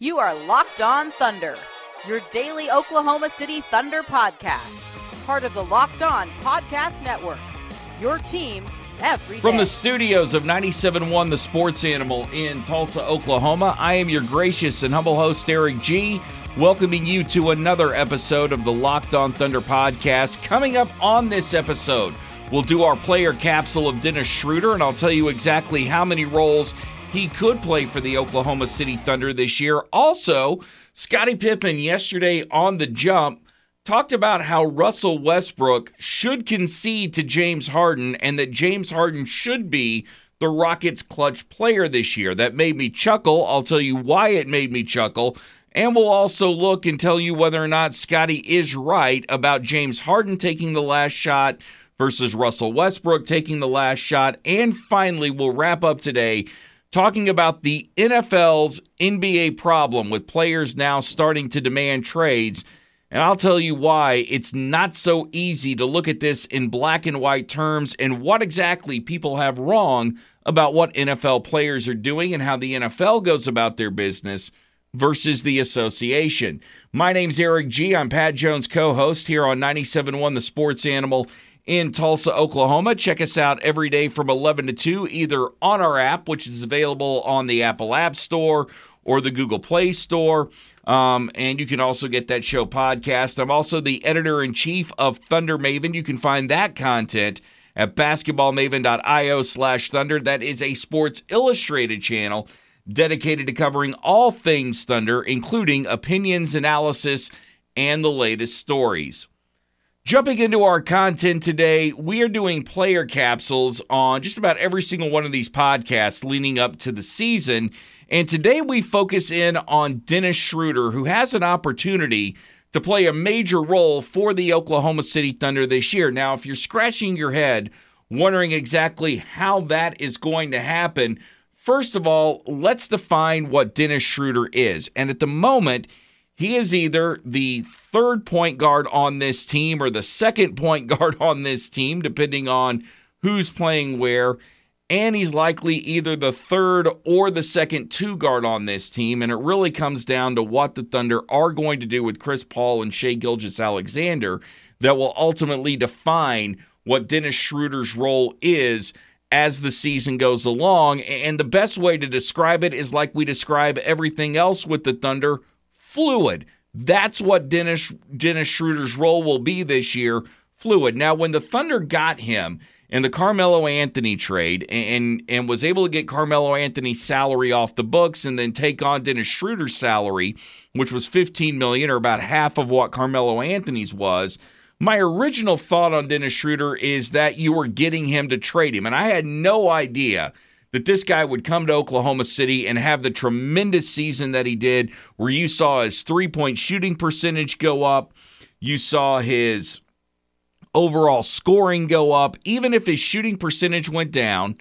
You are Locked On Thunder, your daily Oklahoma City Thunder podcast, part of the Locked On Podcast Network. Your team every day. From the studios of 97.1 The Sports Animal in Tulsa, Oklahoma, I am your gracious and humble host, Eric G., welcoming you to another episode of the Locked On Thunder podcast. Coming up on this episode, we'll do our player capsule of Dennis Schroeder, and I'll tell you exactly how many roles he could play for the Oklahoma City Thunder this year. Also, Scottie Pippen yesterday on the jump talked about how Russell Westbrook should concede to James Harden and that James Harden should be the Rockets' clutch player this year. That made me chuckle. I'll tell you why it made me chuckle. And we'll also look and tell you whether or not Scottie is right about James Harden taking the last shot versus Russell Westbrook taking the last shot. And finally, we'll wrap up today talking about the NFL's NBA problem with players now starting to demand trades and I'll tell you why it's not so easy to look at this in black and white terms and what exactly people have wrong about what NFL players are doing and how the NFL goes about their business versus the association. My name's Eric G. I'm Pat Jones, co host here on 97.1 The Sports Animal in Tulsa, Oklahoma. Check us out every day from 11 to 2, either on our app, which is available on the Apple App Store or the Google Play Store. Um, and you can also get that show podcast. I'm also the editor in chief of Thunder Maven. You can find that content at basketballmaven.io slash thunder. That is a Sports Illustrated channel dedicated to covering all things Thunder, including opinions, analysis, and the latest stories. Jumping into our content today, we are doing player capsules on just about every single one of these podcasts leading up to the season. And today we focus in on Dennis Schroeder, who has an opportunity to play a major role for the Oklahoma City Thunder this year. Now, if you're scratching your head, wondering exactly how that is going to happen, first of all, let's define what Dennis Schroeder is. And at the moment, he is either the third point guard on this team or the second point guard on this team, depending on who's playing where and he's likely either the third or the second two guard on this team. And it really comes down to what the Thunder are going to do with Chris Paul and Shai Gilgeous-Alexander that will ultimately define what Dennis Schroeder's role is as the season goes along. And the best way to describe it is like we describe everything else with the Thunder fluid. That's what Dennis, Dennis Schroeder's role will be this year fluid. Now, when the Thunder got him, in the Carmelo Anthony trade and and was able to get Carmelo Anthony's salary off the books and then take on Dennis Schroeder's salary, which was 15 million or about half of what Carmelo Anthony's was. My original thought on Dennis Schroeder is that you were getting him to trade him and I had no idea that this guy would come to Oklahoma City and have the tremendous season that he did where you saw his three-point shooting percentage go up, you saw his overall scoring go up, even if his shooting percentage went down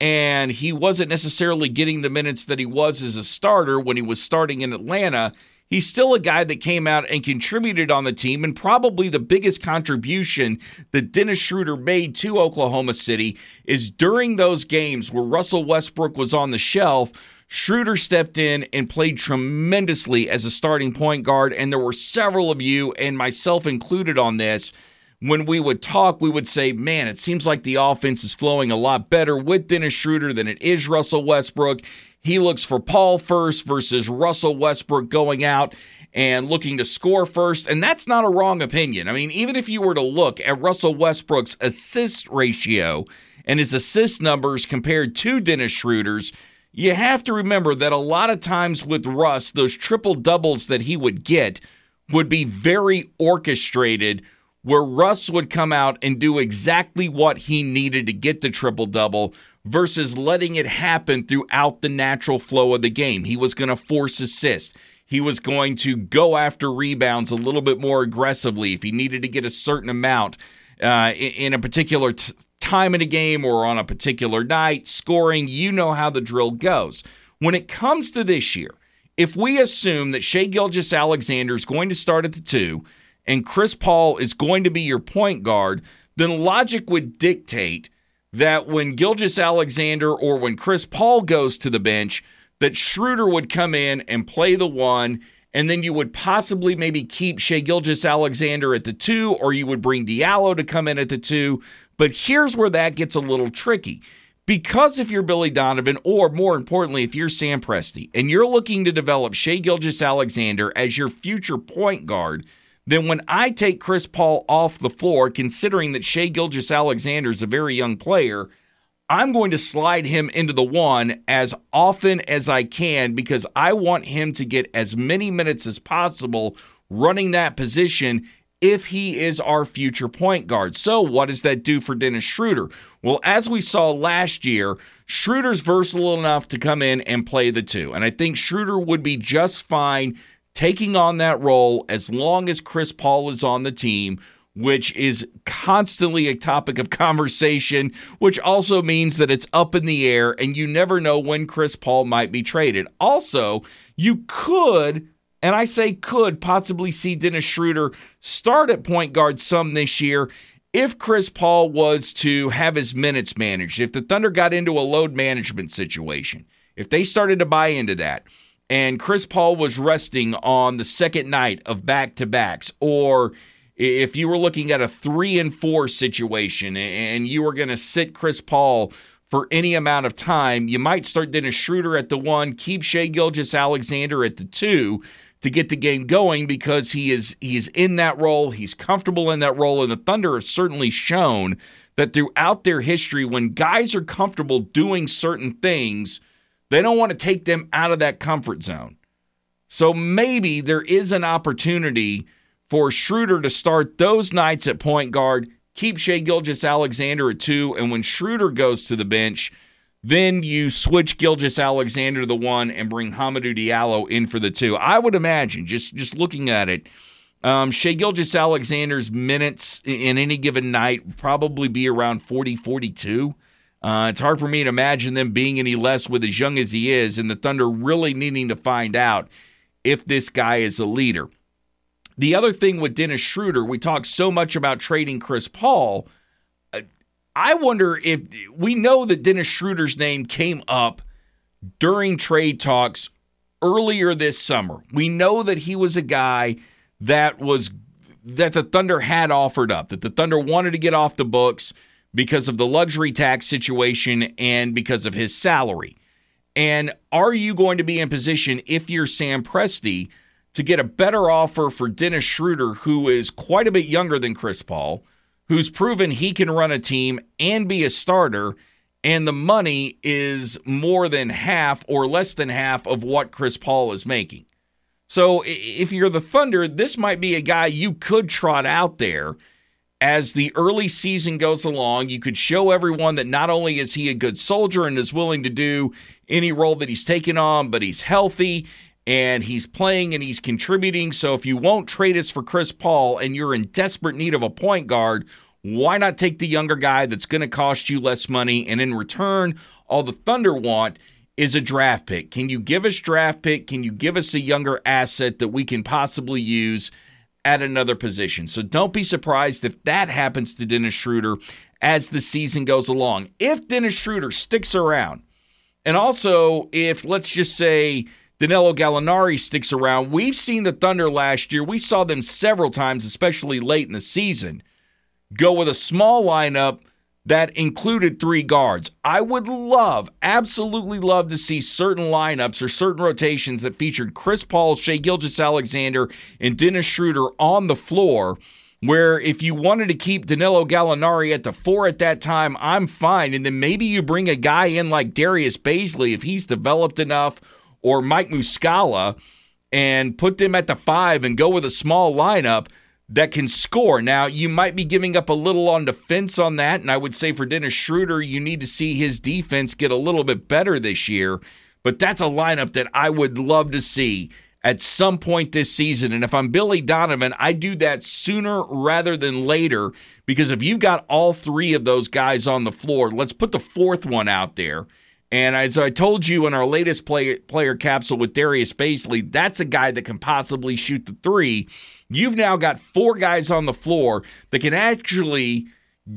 and he wasn't necessarily getting the minutes that he was as a starter when he was starting in Atlanta. He's still a guy that came out and contributed on the team, and probably the biggest contribution that Dennis Schroeder made to Oklahoma City is during those games where Russell Westbrook was on the shelf. Schroeder stepped in and played tremendously as a starting point guard, and there were several of you, and myself included, on this when we would talk, we would say, man, it seems like the offense is flowing a lot better with Dennis Schroeder than it is Russell Westbrook. He looks for Paul first versus Russell Westbrook going out and looking to score first. And that's not a wrong opinion. I mean, even if you were to look at Russell Westbrook's assist ratio and his assist numbers compared to Dennis Schroeder's, you have to remember that a lot of times with Russ, those triple doubles that he would get would be very orchestrated where Russ would come out and do exactly what he needed to get the triple double versus letting it happen throughout the natural flow of the game. He was going to force assists. he was going to go after rebounds a little bit more aggressively if he needed to get a certain amount uh, in, a particular t- time in a game or on a particular night, scoring. You know how the drill goes. When it comes to this year, if we assume that Shai Gilgeous-Alexander is going to start at the two and Chris Paul is going to be your point guard, then logic would dictate that when Gilgeous-Alexander or when Chris Paul goes to the bench, that Schroeder would come in and play the one, and then you would possibly maybe keep Shai Gilgeous-Alexander at the two, or you would bring Diallo to come in at the two. But here's where that gets a little tricky. Because if you're Billy Donovan, or more importantly, if you're Sam Presti, and you're looking to develop Shai Gilgeous-Alexander as your future point guard, then when I take Chris Paul off the floor, considering that Shai Gilgeous-Alexander is a very young player – I'm going to slide him into the one as often as I can because I want him to get as many minutes as possible running that position if he is our future point guard. So, what does that do for Dennis Schroeder? Well, as we saw last year, Schroeder's versatile enough to come in and play the two. And I think Schroeder would be just fine taking on that role as long as Chris Paul is on the team which is constantly a topic of conversation, which also means that it's up in the air and you never know when Chris Paul might be traded. Also, you could, and I say could, possibly see Dennis Schroeder start at point guard some this year if Chris Paul was to have his minutes managed, if the Thunder got into a load management situation, if they started to buy into that, and Chris Paul was resting on the second night of back to backs, or if you were looking at a three and four situation and you were going to sit Chris Paul for any amount of time, you might start Dennis Schroeder at the one, keep Shai Gilgeous-Alexander at the two to get the game going because he is he is in that role, he's comfortable in that role, and the Thunder have certainly shown that throughout their history, when guys are comfortable doing certain things, they don't want to take them out of that comfort zone. So maybe there is an opportunity for Schroeder to start those nights at point guard, keep Shai Gilgeous-Alexander at two, and when Schroeder goes to the bench, then you switch Gilgeous-Alexander to the one and bring Hamidou Diallo in for the two. I would imagine, just just looking at it, um, Shai Gilgeous-Alexander's minutes in any given night probably be around 40, 42. Uh, it's hard for me to imagine them being any less with as young as he is, and the Thunder really needing to find out if this guy is a leader. The other thing with Dennis Schroeder, we talk so much about trading Chris Paul. Uh, I wonder if we know that Dennis Schroeder's name came up during trade talks earlier this summer. We know that he was a guy that was that the Thunder had offered up, that the Thunder wanted to get off the books because of the luxury tax situation and because of his salary. And are you going to be in position if you're Sam Presti to get a better offer for Dennis Schroeder, who is quite a bit younger than Chris Paul, who's proven he can run a team and be a starter, and the money is more than half or less than half of what Chris Paul is making. So if you're the Thunder, this might be a guy you could trot out there as the early season goes along. You could show everyone that not only is he a good soldier and is willing to do any role that he's taken on, but he's healthy and he's playing and he's contributing. So if you won't trade us for Chris Paul and you're in desperate need of a point guard, why not take the younger guy that's going to cost you less money? And in return, all the Thunder want is a draft pick. Can you give us draft pick? Can you give us a younger asset that we can possibly use at another position? So don't be surprised if that happens to Dennis Schroeder as the season goes along. If Dennis Schroeder sticks around, and also if let's just say Danilo Gallinari sticks around. We've seen the Thunder last year. We saw them several times, especially late in the season, go with a small lineup that included three guards. I would love, absolutely love to see certain lineups or certain rotations that featured Chris Paul, Shai Gilgeous-Alexander, and Dennis Schroeder on the floor. Where if you wanted to keep Danilo Gallinari at the four at that time, I'm fine. And then maybe you bring a guy in like Darius Bazley if he's developed enough or Mike Muscala and put them at the five and go with a small lineup that can score. Now, you might be giving up a little on defense on that, and I would say for Dennis Schroeder, you need to see his defense get a little bit better this year. But that's a lineup that I would love to see at some point this season. And if I'm Billy Donovan, I do that sooner rather than later because if you've got all three of those guys on the floor, let's put the fourth one out there. And as I told you in our latest play, player capsule with Darius Bazley, that's a guy that can possibly shoot the three. You've now got four guys on the floor that can actually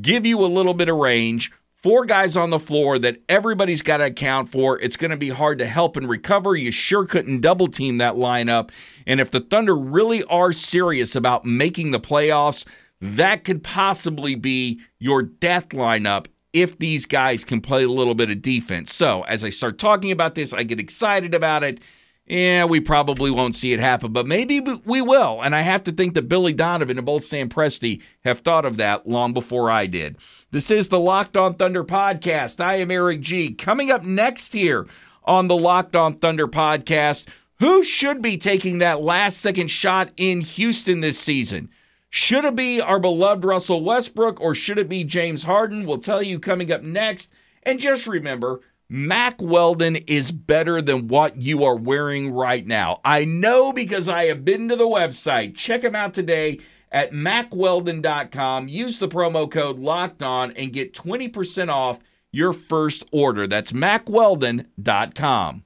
give you a little bit of range, four guys on the floor that everybody's got to account for. It's going to be hard to help and recover. You sure couldn't double team that lineup. And if the Thunder really are serious about making the playoffs, that could possibly be your death lineup if these guys can play a little bit of defense. So, as I start talking about this, I get excited about it. Yeah, we probably won't see it happen, but maybe we will. And I have to think that Billy Donovan and both Sam Presti have thought of that long before I did. This is the Locked On Thunder podcast. I am Eric G. Coming up next here on the Locked On Thunder podcast, who should be taking that last second shot in Houston this season? Should it be our beloved Russell Westbrook or should it be James Harden? We'll tell you coming up next. And just remember, Mack Weldon is better than what you are wearing right now. I know because I have been to the website. Check him out today at mackweldon.com. Use the promo code locked on and get 20% off your first order. That's mackweldon.com.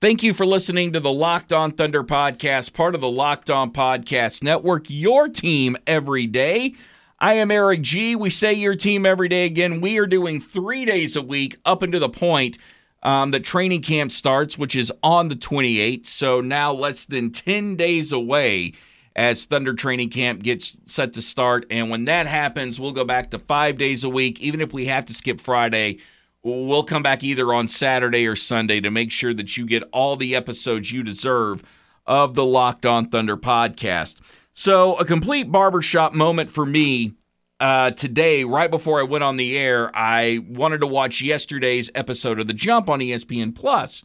Thank you for listening to the Locked On Thunder podcast, part of the Locked On Podcast Network, your team every day. I am Eric G. We say your team every day again. We are doing three days a week up until the point um, that training camp starts, which is on the 28th. So now less than 10 days away as Thunder training camp gets set to start. And when that happens, we'll go back to five days a week. Even if we have to skip Friday, we'll come back either on Saturday or Sunday to make sure that you get all the episodes you deserve of the Locked On Thunder podcast. So, a complete barbershop moment for me uh, today, right before I went on the air. I wanted to watch yesterday's episode of The Jump on ESPN Plus,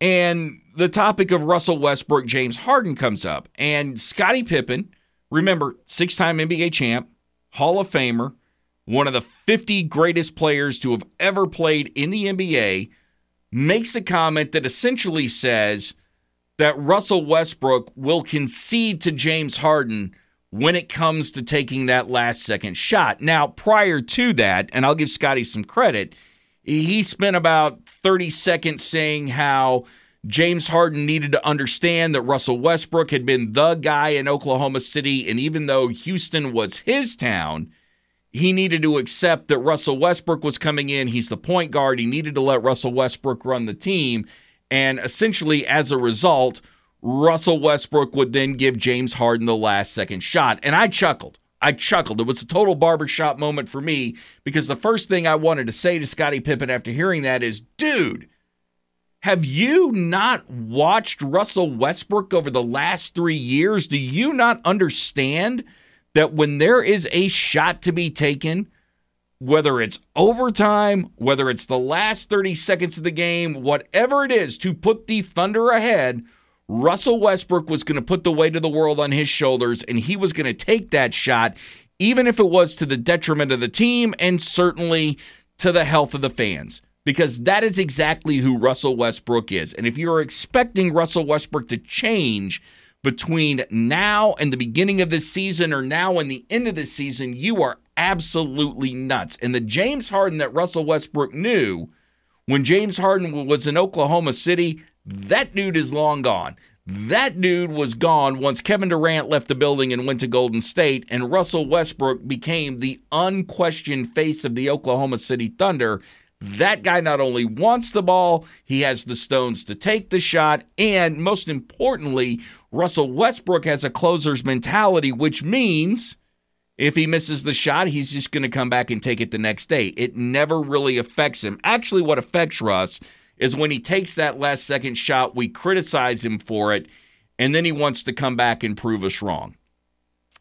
and the topic of Russell Westbrook, James Harden comes up, and Scottie Pippen, remember, six-time NBA champ, Hall of Famer, one of the 50 greatest players to have ever played in the NBA, makes a comment that essentially says that Russell Westbrook will concede to James Harden when it comes to taking that last second shot. Now, prior to that, and I'll give Scottie some credit, he spent about 30 seconds saying how James Harden needed to understand that Russell Westbrook had been the guy in Oklahoma City, and even though Houston was his town, he needed to accept that Russell Westbrook was coming in. He's the point guard. He needed to let Russell Westbrook run the team. And essentially, as a result, Russell Westbrook would then give James Harden the last second shot. And I chuckled. I chuckled. It was a total barbershop moment for me because the first thing I wanted to say to Scottie Pippen after hearing that is, dude, have you not watched Russell Westbrook over the last three years? Do you not understand that when there is a shot to be taken, whether it's overtime, whether it's the last 30 seconds of the game, whatever it is to put the Thunder ahead, Russell Westbrook was going to put the weight of the world on his shoulders and he was going to take that shot, even if it was to the detriment of the team and certainly to the health of the fans. Because that is exactly who Russell Westbrook is. And if you're expecting Russell Westbrook to change between now and the beginning of this season or now and the end of the season, you are absolutely nuts. And the James Harden that Russell Westbrook knew When James Harden was in Oklahoma City, that dude is long gone. That dude was gone once Kevin Durant left the building and went to Golden State, and Russell Westbrook became the unquestioned face of the Oklahoma City Thunder. That guy not only wants the ball, he has the stones to take the shot, and most importantly, Russell Westbrook has a closer's mentality, which means if he misses the shot, he's just going to come back and take it the next day. It never really affects him. Actually, what affects Russ is when he takes that last second shot, we criticize him for it, and then he wants to come back and prove us wrong.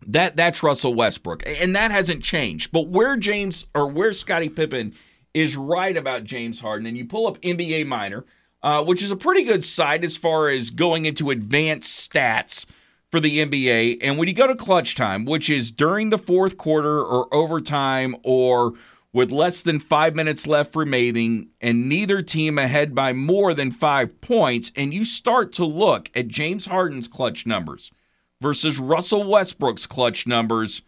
That that's Russell Westbrook, and that hasn't changed. But where James or where Scottie Pippen is right about James Harden, and you pull up NBA Miner, uh, which is a pretty good site as far as going into advanced stats for the NBA. And when you go to clutch time, which is during the fourth quarter or overtime or with less than five minutes left remaining and neither team ahead by more than five points, and you start to look at James Harden's clutch numbers versus Russell Westbrook's clutch numbers,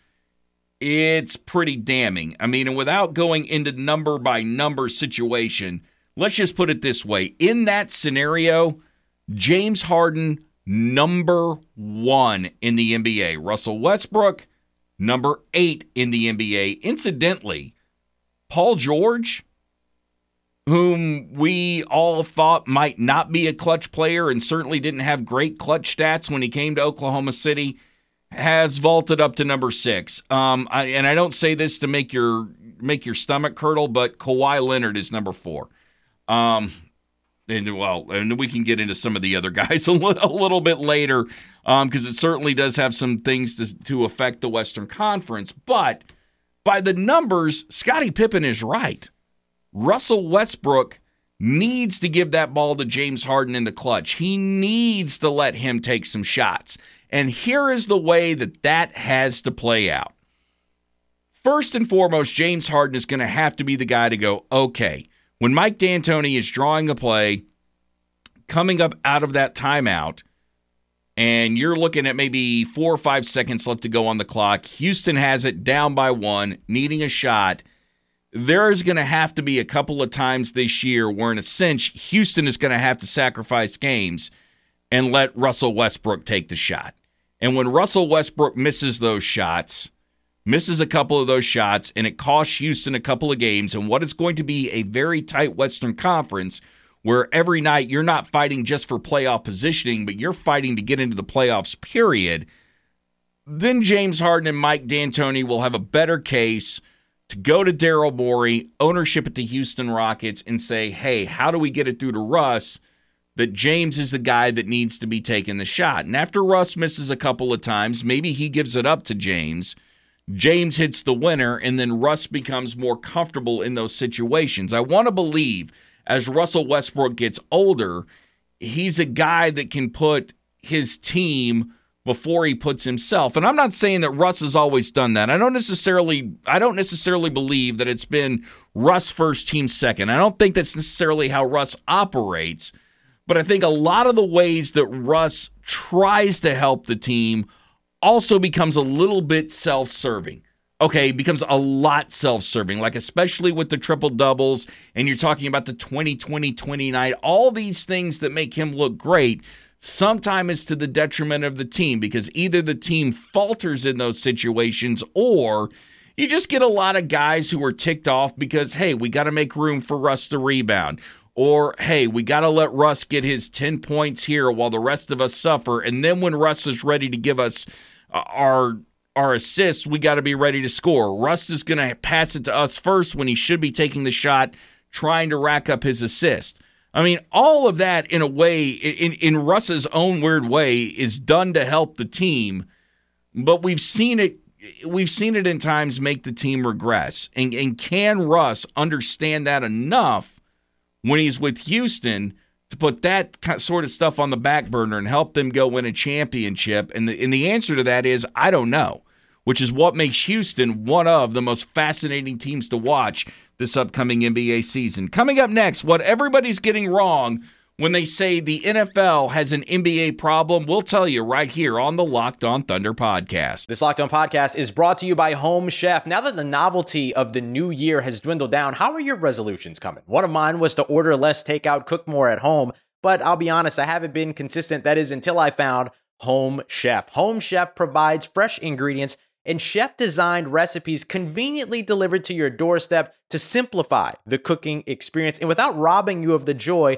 it's pretty damning. I mean, and without going into number by number situation, let's just put it this way. In that scenario, James Harden number one in the NBA. Russell Westbrook, number eight in the NBA. Incidentally, Paul George, whom we all thought might not be a clutch player and certainly didn't have great clutch stats when he came to Oklahoma City, has vaulted up to number six. Um, I, and I don't say this to make your make your stomach curdle, but Kawhi Leonard is number four. Um, and well, and we can get into some of the other guys a, little, a little bit later because um, it certainly does have some things to, to affect the Western Conference. But by the numbers, Scottie Pippen is right. Russell Westbrook needs to give that ball to James Harden in the clutch. He needs to let him take some shots. And here is the way that that has to play out. First and foremost, James Harden is going to have to be the guy to go, okay, when Mike D'Antoni is drawing a play, coming up out of that timeout, and you're looking at maybe four or five seconds left to go on the clock, Houston has it down by one, needing a shot. There is going to have to be a couple of times this year where, in a cinch, Houston is going to have to sacrifice games and let Russell Westbrook take the shot. And when Russell Westbrook misses those shots, misses a couple of those shots, and it costs Houston a couple of games. And what is going to be a very tight Western Conference where every night you're not fighting just for playoff positioning, but you're fighting to get into the playoffs, period. Then James Harden and Mike D'Antoni will have a better case to go to Daryl Morey, ownership at the Houston Rockets, and say, hey, how do we get it through to Russ? That James is the guy that needs to be taking the shot. And after Russ misses a couple of times, maybe he gives it up to James. James hits the winner, and then Russ becomes more comfortable in those situations. I want to believe as Russell Westbrook gets older, he's a guy that can put his team before he puts himself. And I'm not saying that Russ has always done that. I don't necessarily I don't necessarily believe that it's been Russ first team second. I don't think that's necessarily how Russ operates. But I think a lot of the ways that Russ tries to help the team also becomes a little bit self serving. Okay, becomes a lot self serving, like especially with the triple doubles, and you're talking about the 20 20 29, all these things that make him look great. Sometimes it's to the detriment of the team because either the team falters in those situations or you just get a lot of guys who are ticked off because, hey, we got to make room for Russ to rebound. Or, hey, we got to let Russ get his 10 points here while the rest of us suffer. And then when Russ is ready to give us uh, our our assists, we got to be ready to score. Russ is going to pass it to us first when he should be taking the shot, trying to rack up his assist. I mean, all of that in a way, in, in Russ's own weird way, is done to help the team. But we've seen it. We've seen it in times make the team regress. And, and can Russ understand that enough when he's with Houston to put that sort of stuff on the back burner and help them go win a championship? And the, and the answer to that is I don't know, which is what makes Houston one of the most fascinating teams to watch this upcoming NBA season. Coming up next, what everybody's getting wrong when they say the NFL has an NBA problem, we'll tell you right here on the Locked On Thunder podcast. This Locked On podcast is brought to you by Home Chef. Now that the novelty of the new year has dwindled down, how are your resolutions coming? One of mine was to order less takeout, cook more at home, but I'll be honest, I haven't been consistent. That is until I found Home Chef. Home Chef provides fresh ingredients and chef designed recipes conveniently delivered to your doorstep to simplify the cooking experience and without robbing you of the joy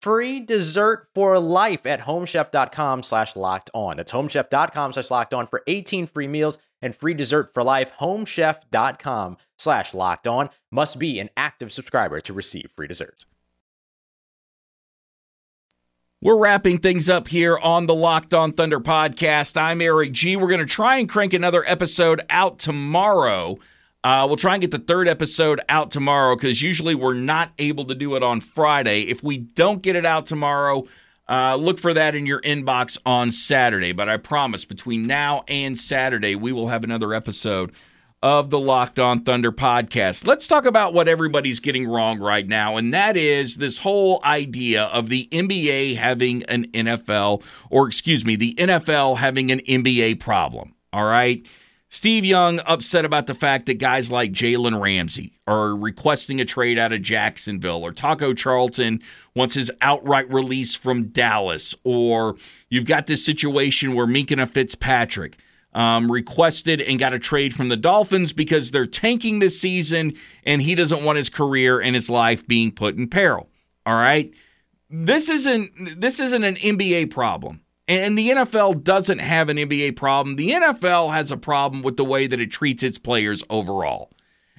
free dessert for life at homechef.com slash locked on. That's homechef.com slash locked on for 18 free meals and free dessert for life. Homechef.com slash locked on must be an active subscriber to receive free dessert. We're wrapping things up here on the Locked On Thunder podcast. I'm Eric G. We're going to try and crank another episode out tomorrow. Uh, we'll try and get the third episode out tomorrow because usually we're not able to do it on Friday. If we don't get it out tomorrow, uh, look for that in your inbox on Saturday. But I promise between now and Saturday, we will have another episode of the Locked On Thunder podcast. Let's talk about what everybody's getting wrong right now, and that is this whole idea of the NBA having an NFL, or excuse me, the NFL having an NBA problem. All right. Steve Young upset about the fact that guys like Jalen Ramsey are requesting a trade out of Jacksonville, or Taco Charlton wants his outright release from Dallas, or you've got this situation where Minkah Fitzpatrick um, requested and got a trade from the Dolphins because they're tanking this season and he doesn't want his career and his life being put in peril. All right. This isn't this isn't an NBA problem. And the NFL doesn't have an NBA problem. The NFL has a problem with the way that it treats its players overall.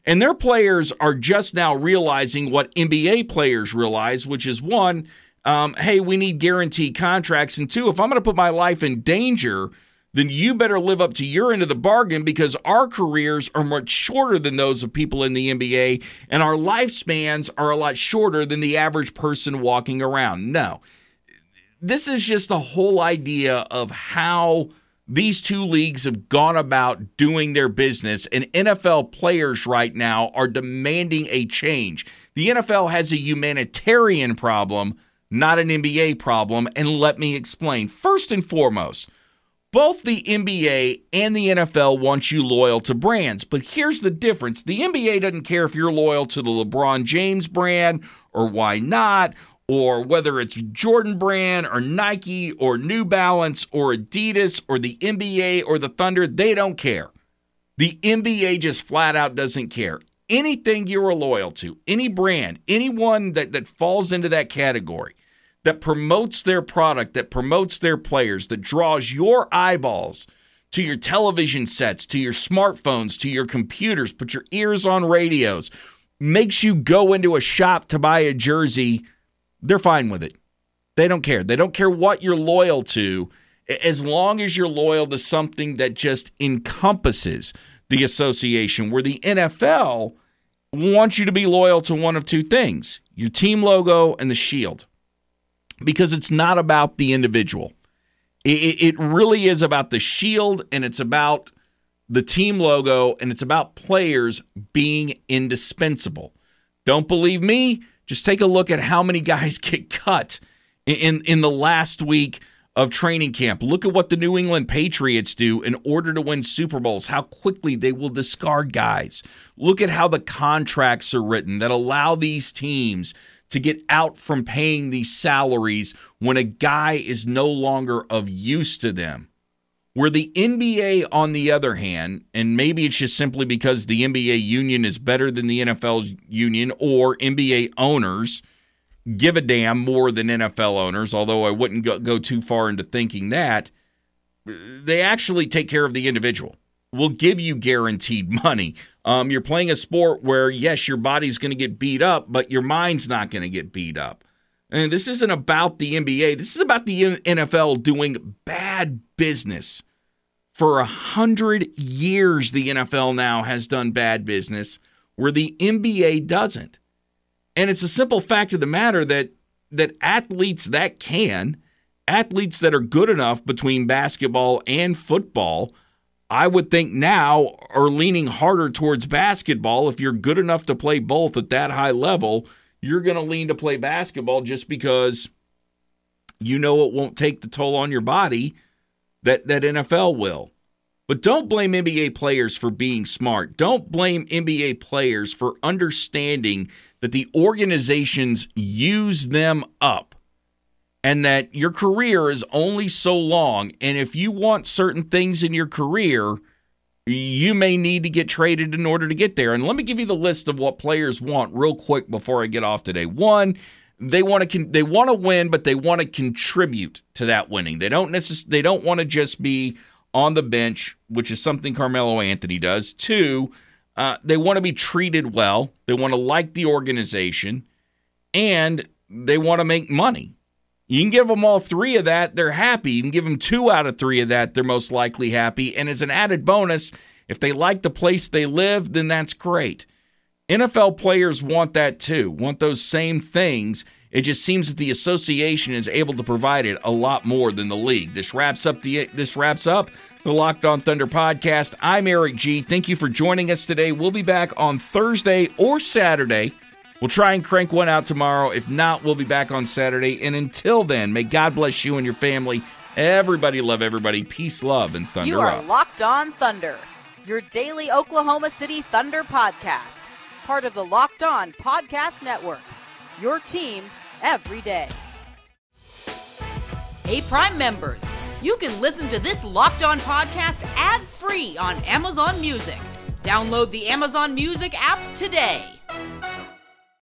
And their players are just now realizing what NBA players realize, which is one, um, hey, we need guaranteed contracts. And two, if I'm going to put my life in danger, then you better live up to your end of the bargain because our careers are much shorter than those of people in the NBA, and our lifespans are a lot shorter than the average person walking around. No. This is just the whole idea of how these two leagues have gone about doing their business, and NFL players right now are demanding a change. The NFL has a humanitarian problem, not an NBA problem, and let me explain. First and foremost, both the NBA and the NFL want you loyal to brands, but here's the difference. The NBA doesn't care if you're loyal to the LeBron James brand or why not, or whether it's Jordan brand or Nike or New Balance or Adidas or the NBA or the Thunder, they don't care. The NBA just flat out doesn't care. Anything you're loyal to, any brand, anyone that, that falls into that category, that promotes their product, that promotes their players, that draws your eyeballs to your television sets, to your smartphones, to your computers, put your ears on radios, makes you go into a shop to buy a jersey, they're fine with it. They don't care. They don't care what you're loyal to as long as you're loyal to something that just encompasses the association, where the NFL wants you to be loyal to one of two things your team logo and the shield because it's not about the individual. It, really is about the shield and it's about the team logo and it's about players being indispensable. Don't believe me? Just take a look at how many guys get cut in, in the last week of training camp. Look at what the New England Patriots do in order to win Super Bowls, how quickly they will discard guys. Look at how the contracts are written that allow these teams to get out from paying these salaries when a guy is no longer of use to them. Where the NBA, on the other hand, and maybe it's just simply because the NBA union is better than the NFL union or NBA owners give a damn more than NFL owners, although I wouldn't go, go too far into thinking that, they actually take care of the individual. Will give you guaranteed money. Um, you're playing a sport where, yes, your body's going to get beat up, but your mind's not going to get beat up. And this isn't about the NBA. This is about the NFL doing bad business For a hundred years, the NFL now has done bad business where the NBA doesn't. And it's a simple fact of the matter that that athletes that can, athletes that are good enough between basketball and football, I would think now are leaning harder towards basketball. If you're good enough to play both at that high level, you're going to lean to play basketball just because you know it won't take the toll on your body that, that NFL will. But don't blame NBA players for being smart. Don't blame NBA players for understanding that the organizations use them up and that your career is only so long. And if you want certain things in your career, you may need to get traded in order to get there. And let me give you the list of what players want real quick before I get off today. One, they want to con- they want to win, but they want to contribute to that winning. They don't necess- they don't want to just be on the bench, which is something Carmelo Anthony does. Two, uh, they want to be treated well. They want to like the organization, and they want to make money. You can give them all three of that, they're happy. You can give them two out of three of that, they're most likely happy. And as an added bonus, if they like the place they live, then that's great. NFL players want that too, want those same things. It just seems that the association is able to provide it a lot more than the league. This wraps up the this wraps up the Locked On Thunder podcast. I'm Eric G. Thank you for joining us today. We'll be back on Thursday or Saturday We'll try and crank one out tomorrow. If not, we'll be back on Saturday. And until then, may God bless you and your family. Everybody love everybody. Peace, love, and thunder You are up. Locked On Thunder, your daily Oklahoma City Thunder podcast. Part of the Locked On Podcast Network. Your team every day. Hey, Prime members, you can listen to this Locked On podcast ad free on Amazon Music. Download the Amazon Music app today.